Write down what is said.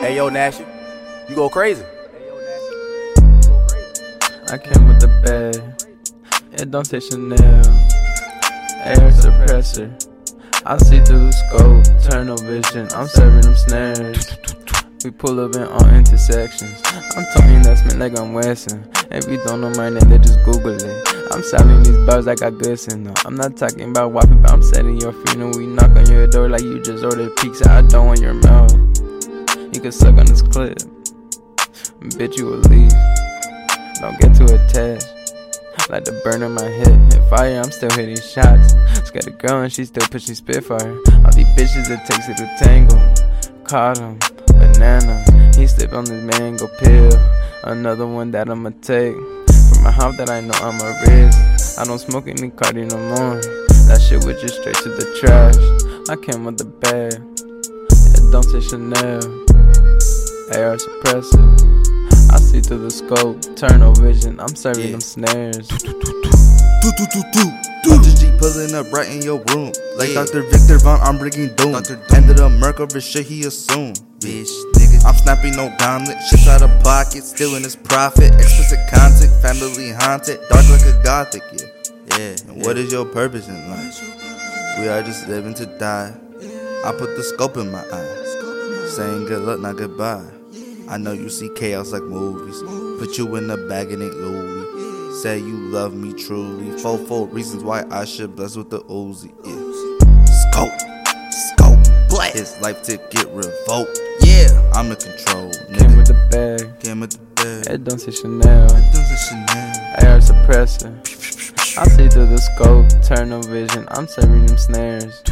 Hey yo, Nash, you go crazy. I came with the bag. It don't take Chanel. AR suppressor. I see through the scope, tunnel vision. I'm serving them snares. We pull up in all intersections. I'm talking that's me like I'm Wesson. If you don't know my name, then just Google it. I'm selling these bars like I good no. I'm not talking about whopping, but I'm setting your funeral. We knock on your door like you just ordered pizza. I don't want your mouth. You can suck on this clip. Bitch, you will leave. Don't get too attached. Like the burn in my head. Hit fire, I'm still hitting shots. Got a girl and she still pushing Spitfire. All these bitches it takes it to tangle. Caught him, banana. He slipped on this mango pill. Another one that I'ma take. From my house that I know I'm a risk. I don't smoke any Cardi no more. That shit was just straight to the trash. I came with the bag. It don't say Chanel. AR suppressor. I see through the scope, tunnel vision. I'm serving yeah. them snares. Do, do, do, do. Dr. G pulling up right in your room. Like yeah. Dr. Victor Von, I'm bringing doom. Dr. Ended up Merc over shit he assumed. Bitch, nigga. I'm snapping no gauntlet. Shit out of pocket, stealing his profit. Explicit content, family haunted. Dark like a gothic, yeah. Yeah. And yeah. what is your purpose in life? We are just living to die. I put the scope in my eye. Saying good luck, not goodbye. I know you see chaos like movies. Put you in a bag and ain't Louis. Say you love me truly. Four four reasons why I should bless with the Uzi. Yeah. Scope, scope, black. His life to get revoked. Yeah, I'm in control. Nigga. Came with the bag. Came with the bag. It don't say Chanel. It don't say Chanel. AR suppressor. I see through the scope, tunnel vision. I'm serving them snares.